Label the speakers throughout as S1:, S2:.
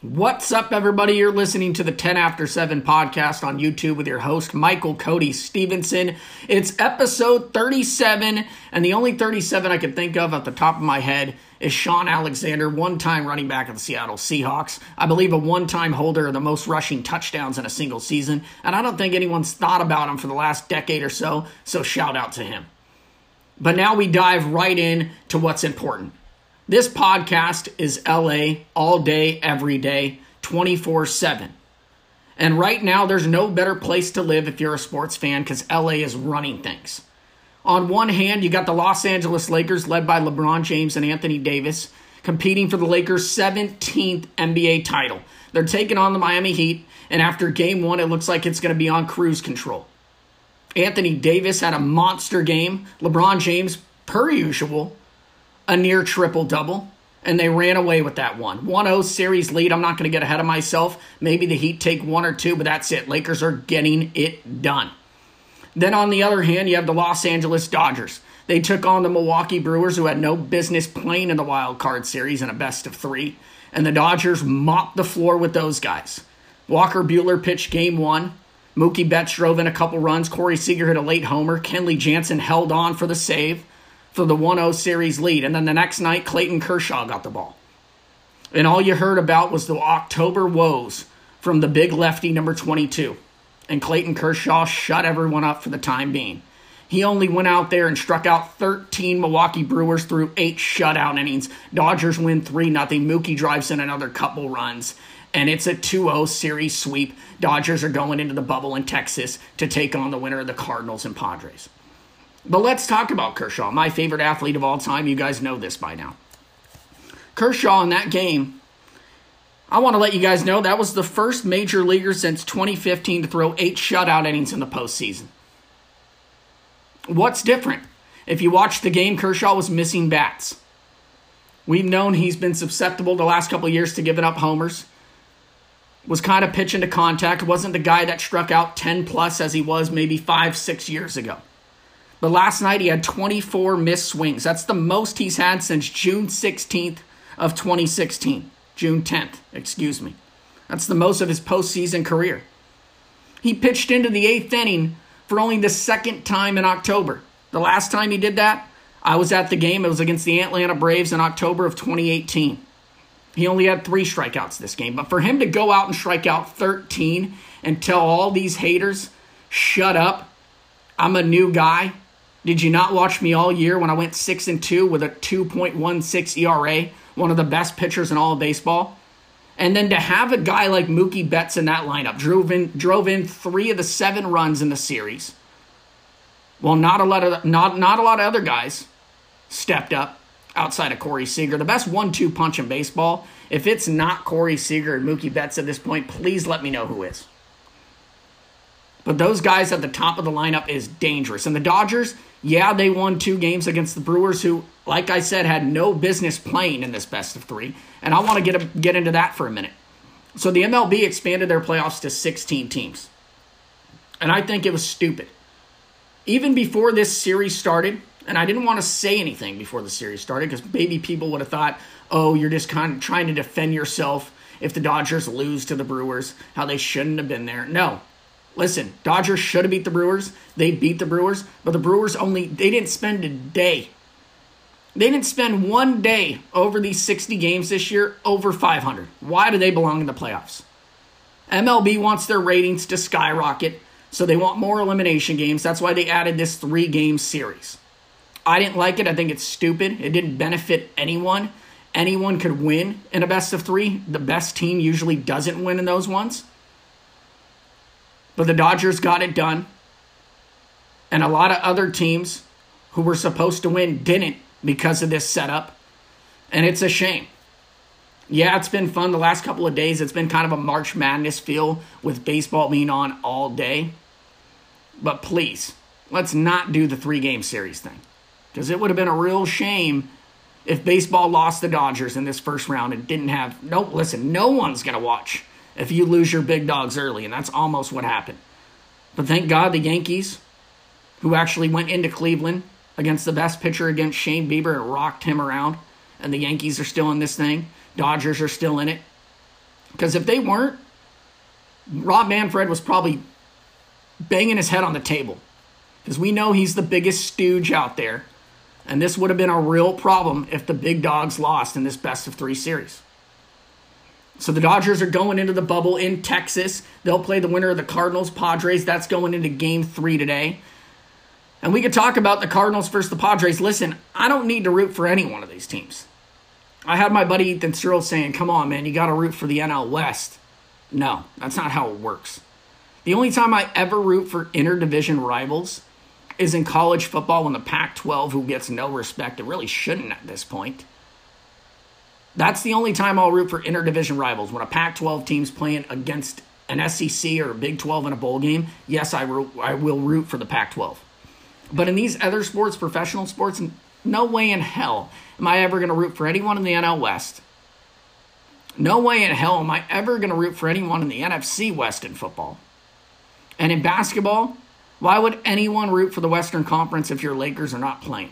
S1: What's up, everybody? You're listening to the 10 After 7 podcast on YouTube with your host, Michael Cody Stevenson. It's episode 37, and the only 37 I can think of at the top of my head is Shaun Alexander, one time running back of the Seattle Seahawks. I believe a one time holder of the most rushing touchdowns in a single season, and I don't think anyone's thought about him for the last decade or so, so shout out to him. But now we dive right in to what's important. This podcast is LA all day, every day, 24 7. And right now, there's no better place to live if you're a sports fan because LA is running things. On one hand, you got the Los Angeles Lakers, led by LeBron James and Anthony Davis, competing for the Lakers' 17th NBA title. They're taking on the Miami Heat, and after game one, it looks like it's going to be on cruise control. Anthony Davis had a monster game. LeBron James, per usual, a near triple double, and they ran away with that one. 1 0 series lead. I'm not going to get ahead of myself. Maybe the Heat take one or two, but that's it. Lakers are getting it done. Then on the other hand, you have the Los Angeles Dodgers. They took on the Milwaukee Brewers, who had no business playing in the wild card series in a best of three. And the Dodgers mopped the floor with those guys. Walker Buehler pitched game one. Mookie Betts drove in a couple runs. Corey Seager hit a late homer. Kenley Jansen held on for the save for the 1 0 series lead. And then the next night, Clayton Kershaw got the ball. And all you heard about was the October woes from the big lefty number 22. And Clayton Kershaw shut everyone up for the time being. He only went out there and struck out 13 Milwaukee Brewers through eight shutout innings. Dodgers win 3 0. Mookie drives in another couple runs. And it's a 2 0 series sweep. Dodgers are going into the bubble in Texas to take on the winner of the Cardinals and Padres. But let's talk about Kershaw, my favorite athlete of all time. You guys know this by now. Kershaw in that game, I want to let you guys know that was the first major leaguer since 2015 to throw eight shutout innings in the postseason. What's different? If you watch the game, Kershaw was missing bats. We've known he's been susceptible the last couple years to giving up homers. Was kind of pitching to contact. Wasn't the guy that struck out 10 plus as he was maybe five, six years ago. But last night he had 24 missed swings. That's the most he's had since June 16th of 2016. June 10th, excuse me. That's the most of his postseason career. He pitched into the eighth inning for only the second time in October. The last time he did that, I was at the game. It was against the Atlanta Braves in October of 2018. He only had three strikeouts this game. But for him to go out and strike out 13 and tell all these haters, shut up, I'm a new guy, did you not watch me all year when I went 6 and 2 with a 2.16 ERA, one of the best pitchers in all of baseball? And then to have a guy like Mookie Betts in that lineup, drove in drove in 3 of the 7 runs in the series. Well, not a lot of not not a lot of other guys stepped up outside of Corey Seager. The best one-two punch in baseball. If it's not Corey Seager and Mookie Betts at this point, please let me know who is. But those guys at the top of the lineup is dangerous. And the Dodgers, yeah, they won two games against the Brewers, who, like I said, had no business playing in this best of three. And I want to get, a, get into that for a minute. So the MLB expanded their playoffs to 16 teams. And I think it was stupid. Even before this series started, and I didn't want to say anything before the series started because maybe people would have thought, oh, you're just kind of trying to defend yourself if the Dodgers lose to the Brewers, how they shouldn't have been there. No, Listen, Dodgers should have beat the Brewers. They beat the Brewers, but the Brewers only they didn't spend a day. They didn't spend one day over these 60 games this year over 500. Why do they belong in the playoffs? MLB wants their ratings to skyrocket, so they want more elimination games. That's why they added this 3-game series. I didn't like it. I think it's stupid. It didn't benefit anyone. Anyone could win in a best of 3. The best team usually doesn't win in those ones. But the Dodgers got it done. And a lot of other teams who were supposed to win didn't because of this setup. And it's a shame. Yeah, it's been fun the last couple of days. It's been kind of a March Madness feel with baseball being on all day. But please, let's not do the three game series thing. Because it would have been a real shame if baseball lost the Dodgers in this first round and didn't have. No, listen, no one's going to watch if you lose your big dogs early, and that's almost what happened. But thank God the Yankees who actually went into Cleveland against the best pitcher against Shane Bieber and rocked him around. And the Yankees are still in this thing. Dodgers are still in it. Because if they weren't, Rob Manfred was probably banging his head on the table. Because we know he's the biggest stooge out there. And this would have been a real problem if the big dogs lost in this best of three series. So the Dodgers are going into the bubble in Texas. They'll play the winner of the Cardinals Padres. That's going into game three today. And we could talk about the Cardinals versus the Padres. Listen, I don't need to root for any one of these teams. I had my buddy Ethan Cyril saying, come on, man, you got to root for the NL West. No, that's not how it works. The only time I ever root for interdivision rivals is in college football when the Pac 12, who gets no respect, it really shouldn't at this point. That's the only time I'll root for interdivision rivals when a Pac 12 team's playing against an SEC or a Big 12 in a bowl game. Yes, I, ro- I will root for the Pac 12. But in these other sports, professional sports, no way in hell am I ever going to root for anyone in the NL West. No way in hell am I ever going to root for anyone in the NFC West in football. And in basketball, why would anyone root for the Western Conference if your Lakers are not playing?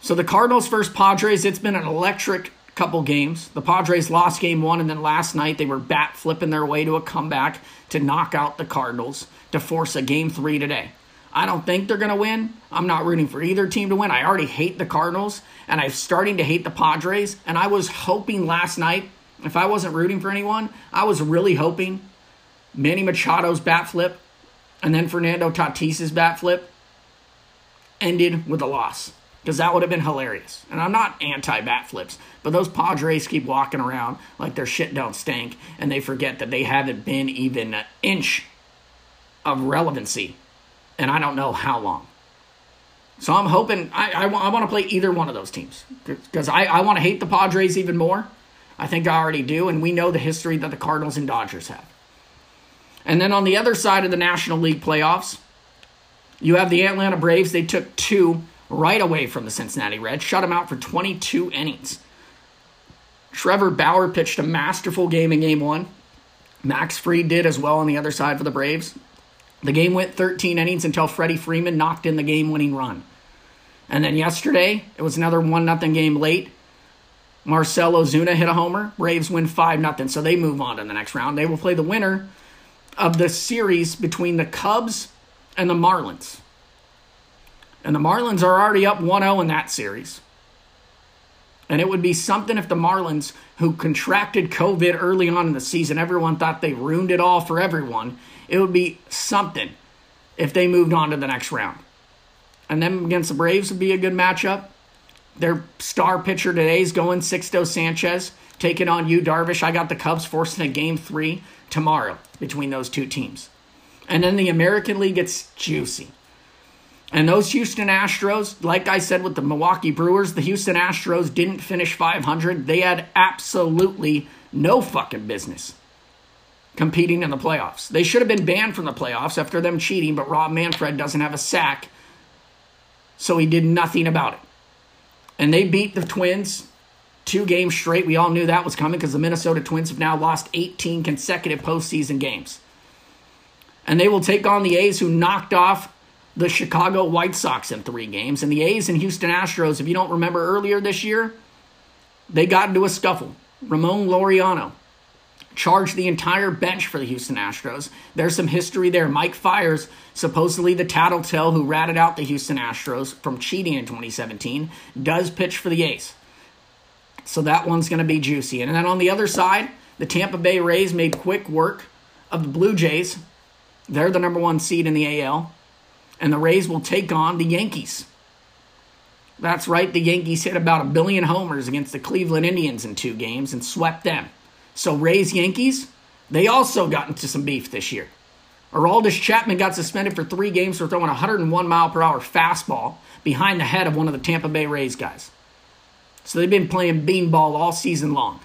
S1: So the Cardinals first Padres, it's been an electric couple games. The Padres lost game one, and then last night they were bat flipping their way to a comeback to knock out the Cardinals to force a game three today. I don't think they're going to win. I'm not rooting for either team to win. I already hate the Cardinals, and I'm starting to hate the Padres. And I was hoping last night, if I wasn't rooting for anyone, I was really hoping Manny Machado's bat flip and then Fernando Tatis's bat flip ended with a loss because that would have been hilarious. And I'm not anti bat flips, but those Padres keep walking around like their shit don't stink and they forget that they haven't been even an inch of relevancy and I don't know how long. So I'm hoping I, I, I want to play either one of those teams because I, I want to hate the Padres even more. I think I already do, and we know the history that the Cardinals and Dodgers have. And then on the other side of the National League playoffs, you have the Atlanta Braves. They took two right away from the Cincinnati Reds, shut them out for 22 innings. Trevor Bauer pitched a masterful game in game one. Max Fried did as well on the other side for the Braves. The game went 13 innings until Freddie Freeman knocked in the game winning run. And then yesterday, it was another 1 0 game late. Marcell Ozuna hit a homer. Braves win 5 0. So they move on to the next round. They will play the winner of the series between the Cubs and the Marlins. And the Marlins are already up 1 0 in that series. And it would be something if the Marlins, who contracted COVID early on in the season, everyone thought they ruined it all for everyone. It would be something if they moved on to the next round. And then against the Braves would be a good matchup. Their star pitcher today is going Sixto Sanchez, taking on Yu Darvish. I got the Cubs forcing a game three tomorrow between those two teams. And then the American League gets juicy. And those Houston Astros, like I said with the Milwaukee Brewers, the Houston Astros didn't finish 500. They had absolutely no fucking business competing in the playoffs. They should have been banned from the playoffs after them cheating, but Rob Manfred doesn't have a sack, so he did nothing about it. And they beat the Twins two games straight. We all knew that was coming because the Minnesota Twins have now lost 18 consecutive postseason games. And they will take on the A's, who knocked off the Chicago White Sox in three games. And the A's and Houston Astros, if you don't remember earlier this year, they got into a scuffle. Ramon Laureano charged the entire bench for the Houston Astros. There's some history there. Mike Fiers, supposedly the tattletale who ratted out the Houston Astros from cheating in 2017, does pitch for the A's. So that one's going to be juicy. And then on the other side, the Tampa Bay Rays made quick work of the Blue Jays. They're the number one seed in the AL and the Rays will take on the Yankees. That's right, the Yankees hit about a billion homers against the Cleveland Indians in two games and swept them. So, Rays Yankees, they also got into some beef this year. Aroldis Chapman got suspended for three games for throwing a 101 mile per hour fastball behind the head of one of the Tampa Bay Rays guys. So they've been playing beanball all season long.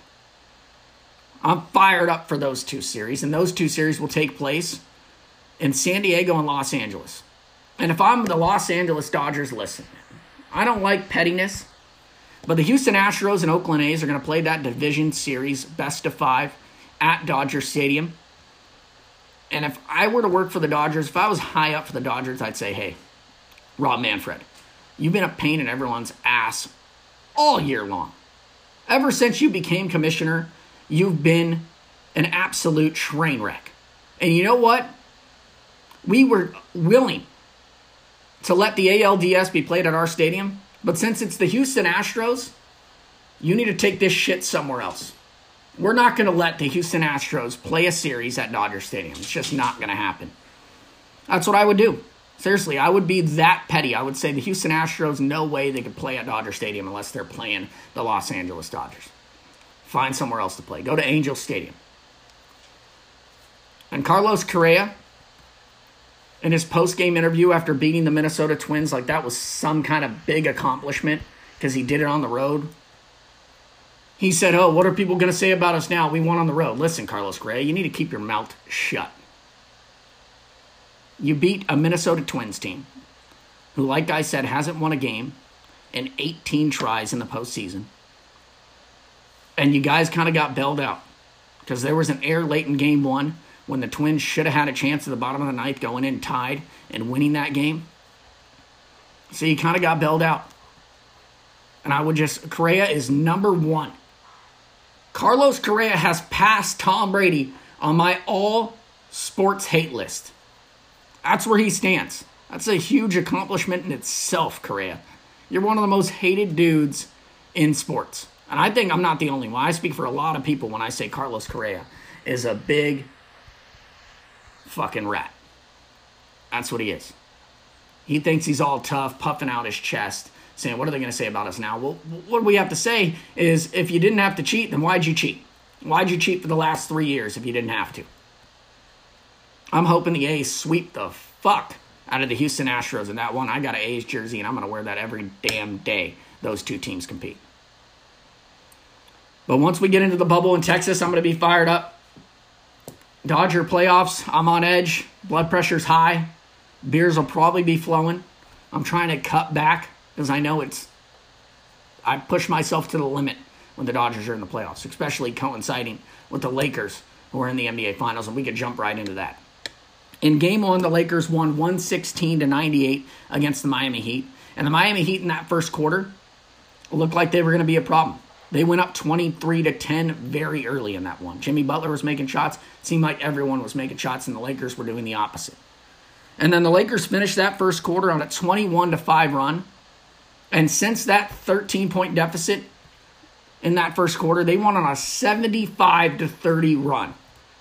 S1: I'm fired up for those two series, and those two series will take place in San Diego and Los Angeles. And if I'm the Los Angeles Dodgers, listen, I don't like pettiness, but the Houston Astros and Oakland A's are going to play that division series, best of five, at Dodger Stadium. And if I were to work for the Dodgers, if I was high up for the Dodgers, I'd say, hey, Rob Manfred, you've been a pain in everyone's ass all year long. Ever since you became commissioner, you've been an absolute train wreck. And you know what? We were willing to let the ALDS be played at our stadium, but since it's the Houston Astros, you need to take this shit somewhere else. We're not going to let the Houston Astros play a series at Dodger Stadium. It's just not going to happen. That's what I would do. Seriously, I would be that petty. I would say the Houston Astros, no way they could play at Dodger Stadium unless they're playing the Los Angeles Dodgers. Find somewhere else to play. Go to Angel Stadium. And Carlos Correa, in his post game interview after beating the Minnesota Twins, like that was some kind of big accomplishment because he did it on the road. He said, Oh, what are people going to say about us now? We won on the road. Listen, Carlos Gray, you need to keep your mouth shut. You beat a Minnesota Twins team who, like I said, hasn't won a game in 18 tries in the postseason. And you guys kind of got bailed out because there was an error late in game one when the Twins should have had a chance at the bottom of the ninth going in tied and winning that game. So he kind of got bailed out. And I would just, Correa is number one. Carlos Correa has passed Tom Brady on my all sports hate list. That's where he stands. That's a huge accomplishment in itself, Correa. You're one of the most hated dudes in sports. And I think I'm not the only one. I speak for a lot of people when I say Carlos Correa is a big fucking rat. That's what he is. He thinks he's all tough, puffing out his chest, saying, What are they going to say about us now? Well, what we have to say is if you didn't have to cheat, then why'd you cheat? Why'd you cheat for the last three years if you didn't have to? I'm hoping the A's sweep the fuck out of the Houston Astros in that one. I got an A's jersey and I'm going to wear that every damn day those two teams compete. But once we get into the bubble in Texas, I'm going to be fired up. Dodger playoffs, I'm on edge. Blood pressure's high. Beers will probably be flowing. I'm trying to cut back because I know it's. I push myself to the limit when the Dodgers are in the playoffs, especially coinciding with the Lakers who are in the NBA Finals, and we could jump right into that. In game one, the Lakers won 116 to 98 against the Miami Heat. And the Miami Heat in that first quarter looked like they were going to be a problem. They went up 23 to 10 very early in that one. Jimmy Butler was making shots. It seemed like everyone was making shots, and the Lakers were doing the opposite. And then the Lakers finished that first quarter on a 21 to 5 run. And since that 13 point deficit in that first quarter, they won on a 75 to 30 run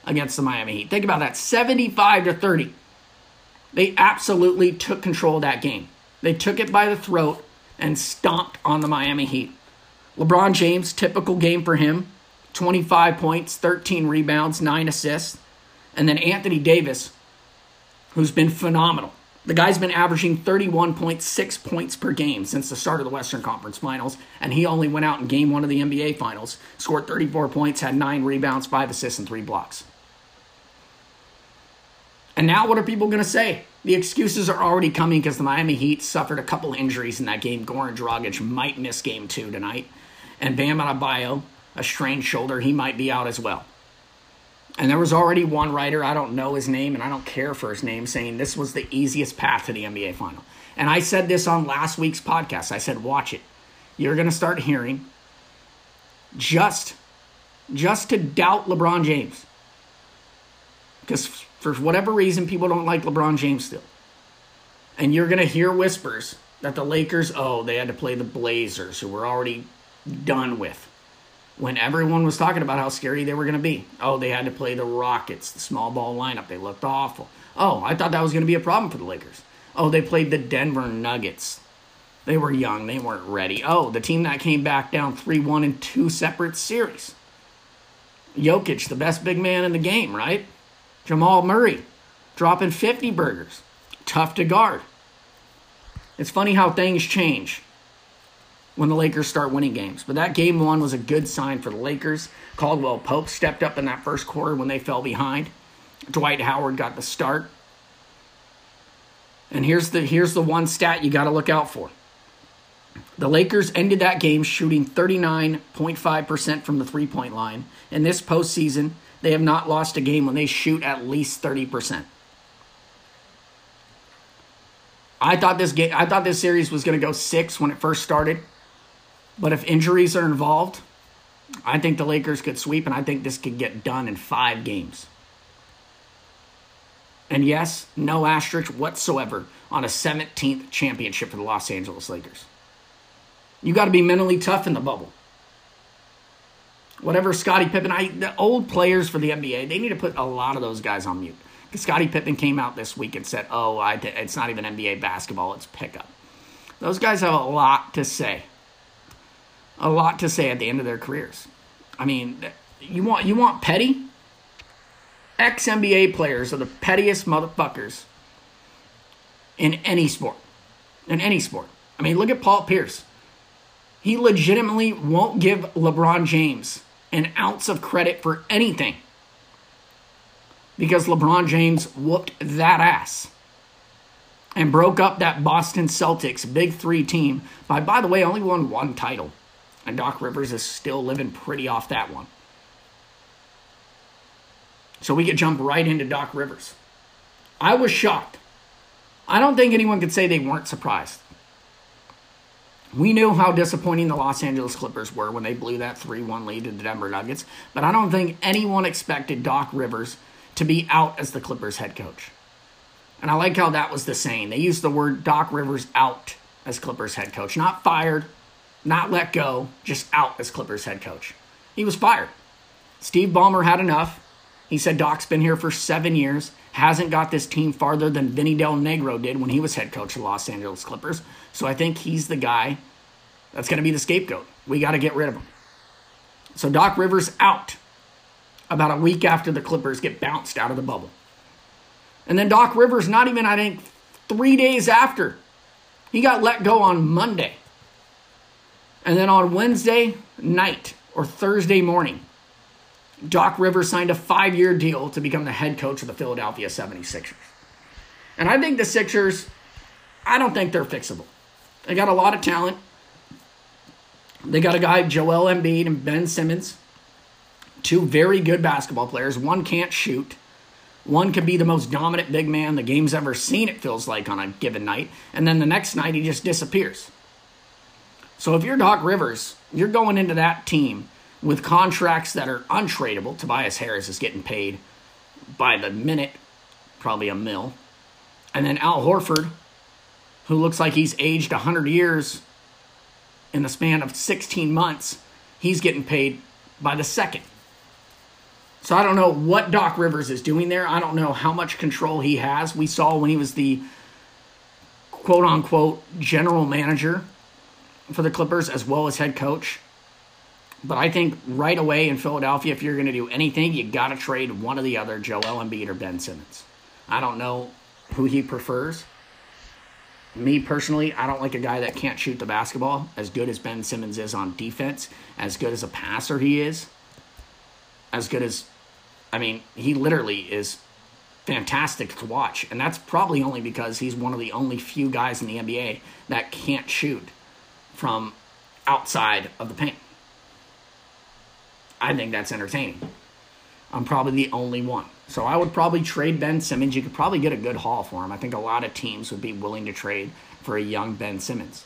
S1: against the Miami Heat. Think about that 75 to 30. They absolutely took control of that game. They took it by the throat and stomped on the Miami Heat. LeBron James, typical game for him 25 points, 13 rebounds, 9 assists. And then Anthony Davis, who's been phenomenal. The guy's been averaging 31.6 points per game since the start of the Western Conference Finals, and he only went out in game one of the NBA Finals, scored 34 points, had 9 rebounds, 5 assists, and 3 blocks. And now, what are people going to say? The excuses are already coming because the Miami Heat suffered a couple injuries in that game. Goran Dragic might miss game two tonight. And Bam Adebayo, a strained shoulder, he might be out as well. And there was already one writer, I don't know his name and I don't care for his name, saying this was the easiest path to the NBA final. And I said this on last week's podcast. I said, watch it. You're going to start hearing just, just to doubt LeBron James. Because for whatever reason, people don't like LeBron James still. And you're going to hear whispers that the Lakers, oh, they had to play the Blazers, who were already done with. When everyone was talking about how scary they were going to be. Oh, they had to play the Rockets, the small ball lineup. They looked awful. Oh, I thought that was going to be a problem for the Lakers. Oh, they played the Denver Nuggets. They were young. They weren't ready. Oh, the team that came back down 3 1 in two separate series. Jokic, the best big man in the game, right? Jamal Murray dropping 50 burgers. Tough to guard. It's funny how things change when the Lakers start winning games. But that game one was a good sign for the Lakers. Caldwell Pope stepped up in that first quarter when they fell behind. Dwight Howard got the start. And here's the here's the one stat you got to look out for. The Lakers ended that game shooting 39.5% from the three point line. In this postseason, they have not lost a game when they shoot at least 30%. I thought this game I thought this series was going to go 6 when it first started. But if injuries are involved, I think the Lakers could sweep and I think this could get done in 5 games. And yes, no asterisk whatsoever on a 17th championship for the Los Angeles Lakers. You got to be mentally tough in the bubble. Whatever Scottie Pippen, I the old players for the NBA, they need to put a lot of those guys on mute. Because Scottie Pippen came out this week and said, "Oh, I, it's not even NBA basketball; it's pickup." Those guys have a lot to say. A lot to say at the end of their careers. I mean, you want you want petty? Ex NBA players are the pettiest motherfuckers in any sport. In any sport. I mean, look at Paul Pierce. He legitimately won't give LeBron James an ounce of credit for anything because LeBron James whooped that ass and broke up that Boston Celtics big three team by, by the way, only won one title. And Doc Rivers is still living pretty off that one. So we could jump right into Doc Rivers. I was shocked. I don't think anyone could say they weren't surprised. We knew how disappointing the Los Angeles Clippers were when they blew that 3 1 lead to the Denver Nuggets, but I don't think anyone expected Doc Rivers to be out as the Clippers head coach. And I like how that was the saying. They used the word Doc Rivers out as Clippers head coach. Not fired, not let go, just out as Clippers head coach. He was fired. Steve Ballmer had enough. He said Doc's been here for seven years, hasn't got this team farther than Vinny Del Negro did when he was head coach of the Los Angeles Clippers. So I think he's the guy that's going to be the scapegoat. We got to get rid of him. So Doc Rivers out about a week after the Clippers get bounced out of the bubble. And then Doc Rivers, not even, I think, three days after, he got let go on Monday. And then on Wednesday night or Thursday morning, Doc Rivers signed a five year deal to become the head coach of the Philadelphia 76ers. And I think the Sixers, I don't think they're fixable. They got a lot of talent. They got a guy, Joel Embiid and Ben Simmons, two very good basketball players. One can't shoot. One could be the most dominant big man the game's ever seen, it feels like, on a given night. And then the next night, he just disappears. So if you're Doc Rivers, you're going into that team with contracts that are untradeable. Tobias Harris is getting paid by the minute, probably a mill. And then Al Horford, who looks like he's aged 100 years in the span of 16 months, he's getting paid by the second. So I don't know what Doc Rivers is doing there. I don't know how much control he has. We saw when he was the quote unquote general manager for the Clippers as well as head coach. But I think right away in Philadelphia, if you're going to do anything, you got to trade one or the other, Joel Embiid or Ben Simmons. I don't know who he prefers. Me personally, I don't like a guy that can't shoot the basketball as good as Ben Simmons is on defense, as good as a passer he is, as good as, I mean, he literally is fantastic to watch. And that's probably only because he's one of the only few guys in the NBA that can't shoot from outside of the paint. I think that's entertaining. I'm probably the only one. So I would probably trade Ben Simmons. You could probably get a good haul for him. I think a lot of teams would be willing to trade for a young Ben Simmons.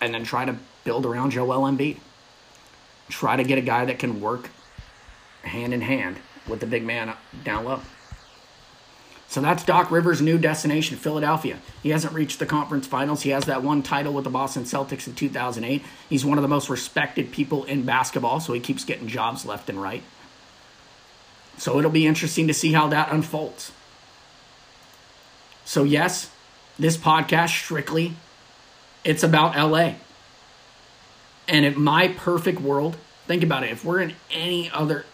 S1: And then try to build around Joel Embiid. Try to get a guy that can work hand in hand with the big man down low. So that's Doc Rivers' new destination, Philadelphia. He hasn't reached the conference finals. He has that one title with the Boston Celtics in 2008. He's one of the most respected people in basketball, so he keeps getting jobs left and right. So it'll be interesting to see how that unfolds. So, yes, this podcast strictly it's about LA. And in my perfect world, think about it. If we're in any other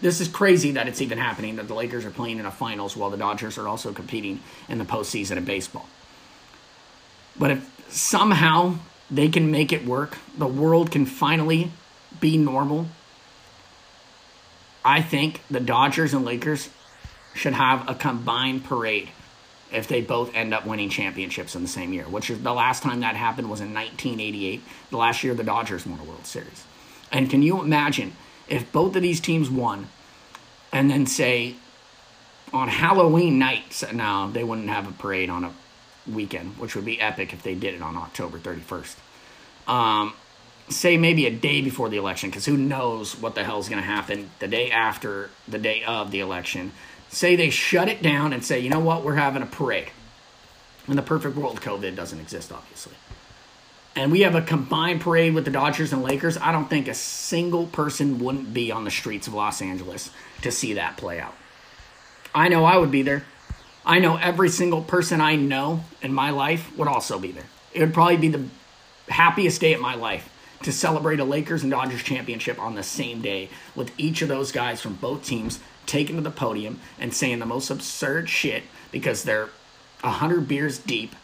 S1: this is crazy that it's even happening that the Lakers are playing in a finals while the Dodgers are also competing in the postseason of baseball. But if somehow they can make it work, the world can finally be normal. I think the Dodgers and Lakers should have a combined parade if they both end up winning championships in the same year, which is the last time that happened was in 1988, the last year the Dodgers won a World Series. And can you imagine if both of these teams won and then say on Halloween night, now they wouldn't have a parade on a weekend, which would be epic if they did it on October 31st. Um, say maybe a day before the election, because who knows what the hell is going to happen the day after the day of the election. Say they shut it down and say, you know what, we're having a parade. In the perfect world, COVID doesn't exist, obviously. And we have a combined parade with the Dodgers and Lakers. I don't think a single person wouldn't be on the streets of Los Angeles to see that play out. I know I would be there. I know every single person I know in my life would also be there. It would probably be the happiest day of my life to celebrate a Lakers and Dodgers championship on the same day with each of those guys from both teams taking to the podium and saying the most absurd shit because they're 100 beers deep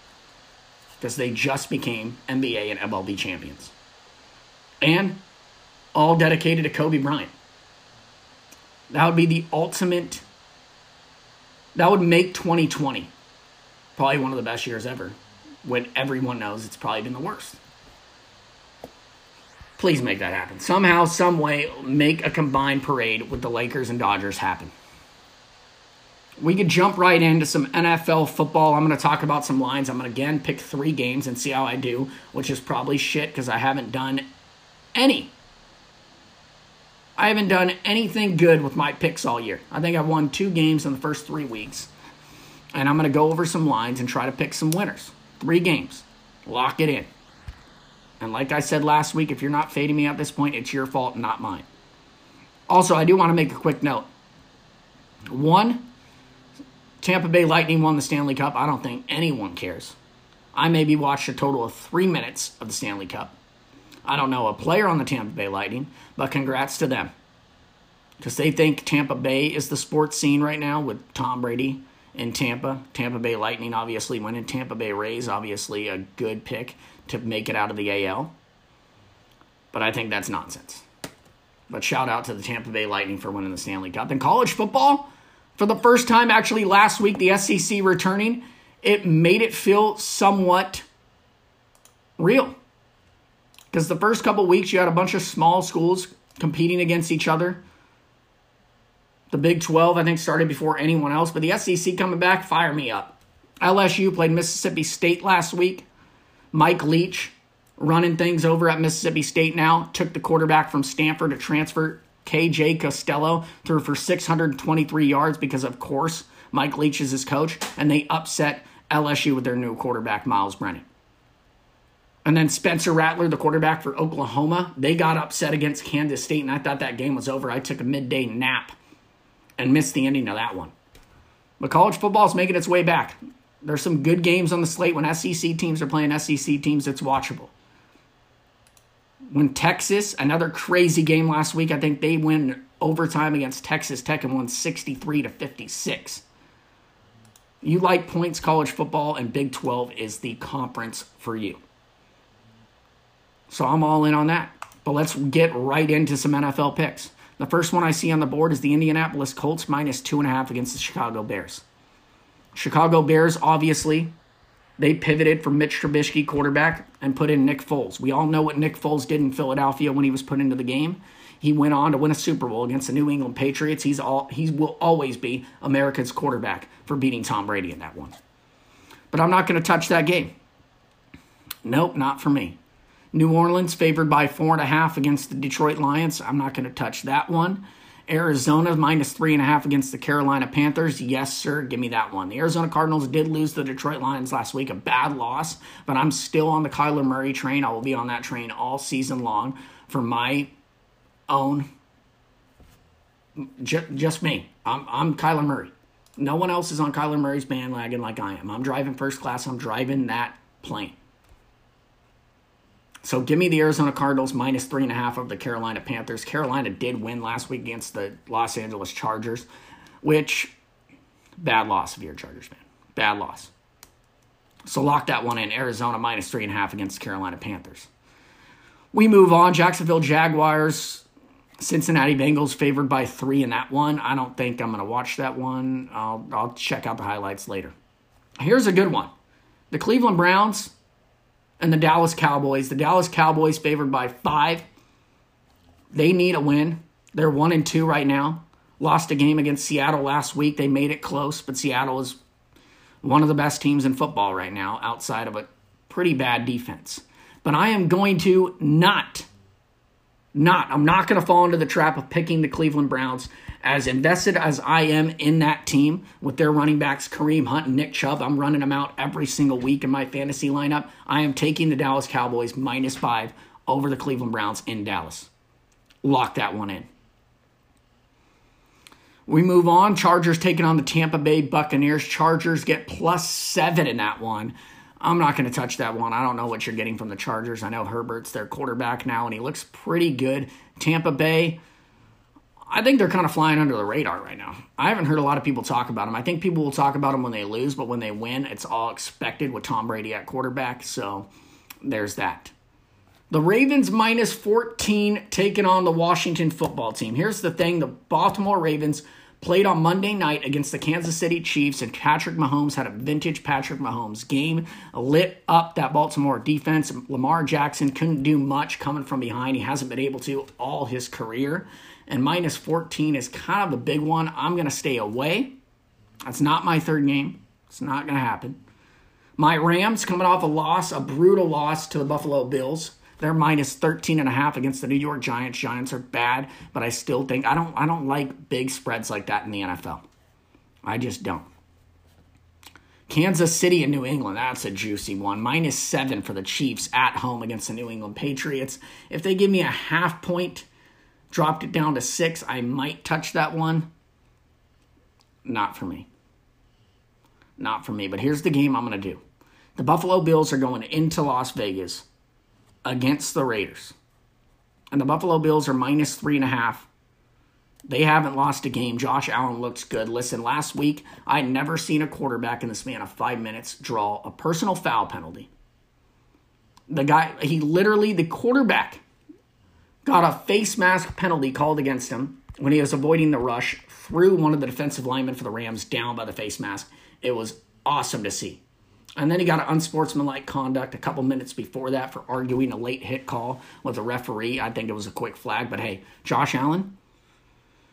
S1: because they just became NBA and MLB champions. And all dedicated to Kobe Bryant. That would be the ultimate that would make 2020 probably one of the best years ever when everyone knows it's probably been the worst. Please make that happen. Somehow, some way, make a combined parade with the Lakers and Dodgers happen. We could jump right into some NFL football. I'm going to talk about some lines. I'm going to again pick three games and see how I do, which is probably shit because I haven't done any I haven't done anything good with my picks all year. I think I've won two games in the first three weeks. And I'm going to go over some lines and try to pick some winners. Three games. Lock it in. And like I said last week, if you're not fading me at this point, it's your fault, not mine. Also, I do want to make a quick note. One, Tampa Bay Lightning won the Stanley Cup. I don't think anyone cares. I maybe watched a total of three minutes of the Stanley Cup. I don't know a player on the Tampa Bay Lightning, but congrats to them. Because they think Tampa Bay is the sports scene right now with Tom Brady in Tampa. Tampa Bay Lightning obviously went in. Tampa Bay Rays, obviously a good pick to make it out of the AL. But I think that's nonsense. But shout out to the Tampa Bay Lightning for winning the Stanley Cup. In college football, for the first time actually last week, the SEC returning, it made it feel somewhat real. Because the first couple weeks, you had a bunch of small schools competing against each other. The Big 12, I think, started before anyone else, but the SEC coming back, fire me up. LSU played Mississippi State last week. Mike Leach running things over at Mississippi State now. Took the quarterback from Stanford to transfer. KJ Costello threw for 623 yards because, of course, Mike Leach is his coach, and they upset LSU with their new quarterback, Myles Brennan. And then Spencer Rattler, the quarterback for Oklahoma, they got upset against Kansas State, and I thought that game was over. I took a midday nap and missed the ending of that one. But college football is making its way back. There's some good games on the slate. When SEC teams are playing SEC teams, it's watchable. When Texas, another crazy game last week, I think they win overtime against Texas Tech and won 63 to 56. You like points college football, and Big 12 is the conference for you. So I'm all in on that. But let's get right into some NFL picks. The first one I see on the board is the Indianapolis Colts minus two and a half against the Chicago Bears. Chicago Bears, obviously, they pivoted from Mitch Trubisky, quarterback, and put in Nick Foles. We all know what Nick Foles did in Philadelphia when he was put into the game. He went on to win a Super Bowl against the New England Patriots. He's all he will always be America's quarterback for beating Tom Brady in that one. But I'm not going to touch that game. Nope, not for me. New Orleans favored by four and a half against the Detroit Lions. I'm not going to touch that one. Arizona minus three and a half against the Carolina Panthers. Yes, sir. Give me that one. The Arizona Cardinals did lose the Detroit Lions last week, a bad loss, but I'm still on the Kyler Murray train. I will be on that train all season long for my own. Just, just me. I'm, I'm Kyler Murray. No one else is on Kyler Murray's bandwagon like I am. I'm driving first class. I'm driving that plane. So give me the Arizona Cardinals minus three and a half of the Carolina Panthers. Carolina did win last week against the Los Angeles Chargers, which bad loss of your Chargers, man. Bad loss. So lock that one in. Arizona minus three and a half against Carolina Panthers. We move on. Jacksonville Jaguars, Cincinnati Bengals favored by three in that one. I don't think I'm going to watch that one. I'll, I'll check out the highlights later. Here's a good one. The Cleveland Browns and the Dallas Cowboys. The Dallas Cowboys favored by five. They need a win. They're one and two right now. Lost a game against Seattle last week. They made it close, but Seattle is one of the best teams in football right now outside of a pretty bad defense. But I am going to not, not, I'm not going to fall into the trap of picking the Cleveland Browns. As invested as I am in that team with their running backs, Kareem Hunt and Nick Chubb, I'm running them out every single week in my fantasy lineup. I am taking the Dallas Cowboys minus five over the Cleveland Browns in Dallas. Lock that one in. We move on. Chargers taking on the Tampa Bay Buccaneers. Chargers get plus seven in that one. I'm not going to touch that one. I don't know what you're getting from the Chargers. I know Herbert's their quarterback now, and he looks pretty good. Tampa Bay, I think they're kind of flying under the radar right now. I haven't heard a lot of people talk about them. I think people will talk about them when they lose, but when they win, it's all expected with Tom Brady at quarterback. So there's that. The Ravens minus 14 taking on the Washington football team. Here's the thing the Baltimore Ravens played on Monday night against the Kansas City Chiefs, and Patrick Mahomes had a vintage Patrick Mahomes game, lit up that Baltimore defense. Lamar Jackson couldn't do much coming from behind. He hasn't been able to all his career. And minus 14 is kind of a big one. I'm going to stay away. That's not my third game. It's not going to happen. My Rams coming off a loss, a brutal loss to the Buffalo Bills. They're minus 13 and a half against the New York Giants. Giants are bad, but I still think I don't I don't like big spreads like that in the NFL. I just don't. Kansas City and New England, that's a juicy one. Minus seven for the Chiefs at home against the New England Patriots. If they give me a half point, dropped it down to six, I might touch that one. Not for me. Not for me. But here's the game I'm going to do the Buffalo Bills are going into Las Vegas against the Raiders. And the Buffalo Bills are minus three and a half. They haven't lost a game. Josh Allen looks good. Listen, last week, I'd never seen a quarterback in the span of five minutes draw a personal foul penalty. The guy, he literally, the quarterback, got a face mask penalty called against him when he was avoiding the rush, threw one of the defensive linemen for the Rams down by the face mask. It was awesome to see. And then he got an unsportsmanlike conduct a couple minutes before that for arguing a late hit call with a referee. I think it was a quick flag. But hey, Josh Allen,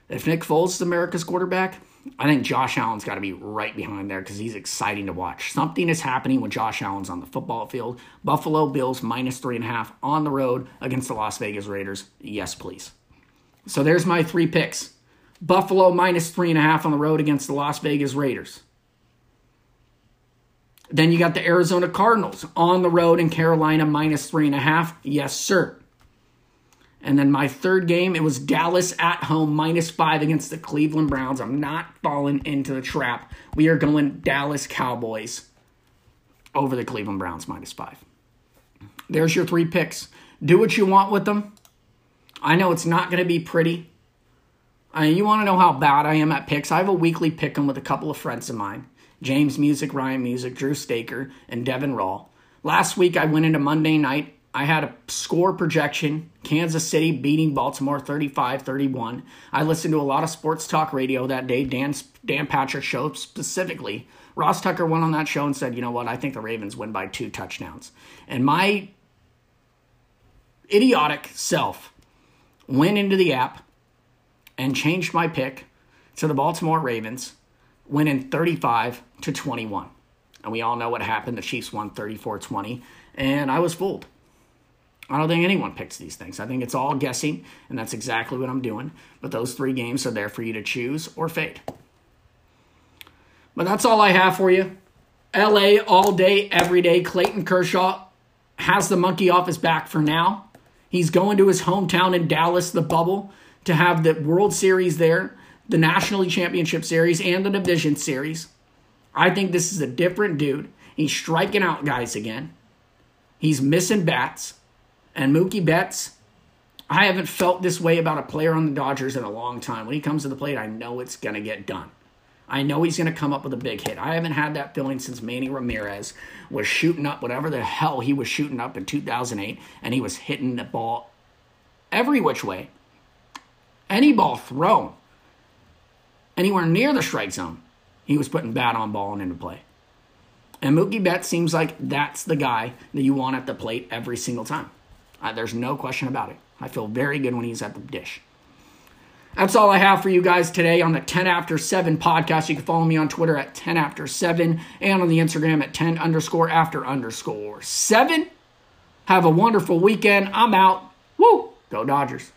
S1: if Nick Foles is America's quarterback, I think Josh Allen's got to be right behind there because he's exciting to watch. Something is happening when Josh Allen's on the football field. Buffalo Bills minus three and a half on the road against the Las Vegas Raiders. Yes, please. So there's my three picks Buffalo minus three and a half on the road against the Las Vegas Raiders. Then you got the Arizona Cardinals on the road in Carolina minus three and a half. Yes, sir. And then my third game, it was Dallas at home minus five against the Cleveland Browns. I'm not falling into the trap. We are going Dallas Cowboys over the Cleveland Browns minus five. There's your three picks. Do what you want with them. I know it's not going to be pretty. I you want to know how bad I am at picks? I have a weekly pick 'em with a couple of friends of mine. James Music, Ryan Music, Drew Staker, and Devin Rawl. Last week I went into Monday night. I had a score projection Kansas City beating Baltimore 35 31. I listened to a lot of sports talk radio that day, Dan, Dan Patrick show specifically. Ross Tucker went on that show and said, you know what, I think the Ravens win by two touchdowns. And my idiotic self went into the app and changed my pick to the Baltimore Ravens winning 35 to 21. And we all know what happened. The Chiefs won 34 20. And I was fooled. I don't think anyone picks these things. I think it's all guessing, and that's exactly what I'm doing. But those three games are there for you to choose or fade. But that's all I have for you. LA all day, every day. Clayton Kershaw has the monkey off his back for now. He's going to his hometown in Dallas, the bubble, to have the World Series there the National League Championship Series and the Division Series. I think this is a different dude. He's striking out guys again. He's missing bats. And Mookie Betts, I haven't felt this way about a player on the Dodgers in a long time. When he comes to the plate, I know it's going to get done. I know he's going to come up with a big hit. I haven't had that feeling since Manny Ramirez was shooting up whatever the hell he was shooting up in 2008, and he was hitting the ball every which way. Any ball thrown anywhere near the strike zone, he was putting bat on ball and into play. And Mookie Betts seems like that's the guy that you want at the plate every single time. Uh, there's no question about it. I feel very good when he's at the dish. That's all I have for you guys today on the 10 after 7 podcast. You can follow me on Twitter at 10 after 7 and on the Instagram at 10 underscore after underscore 7. Have a wonderful weekend. I'm out. Woo! Go Dodgers.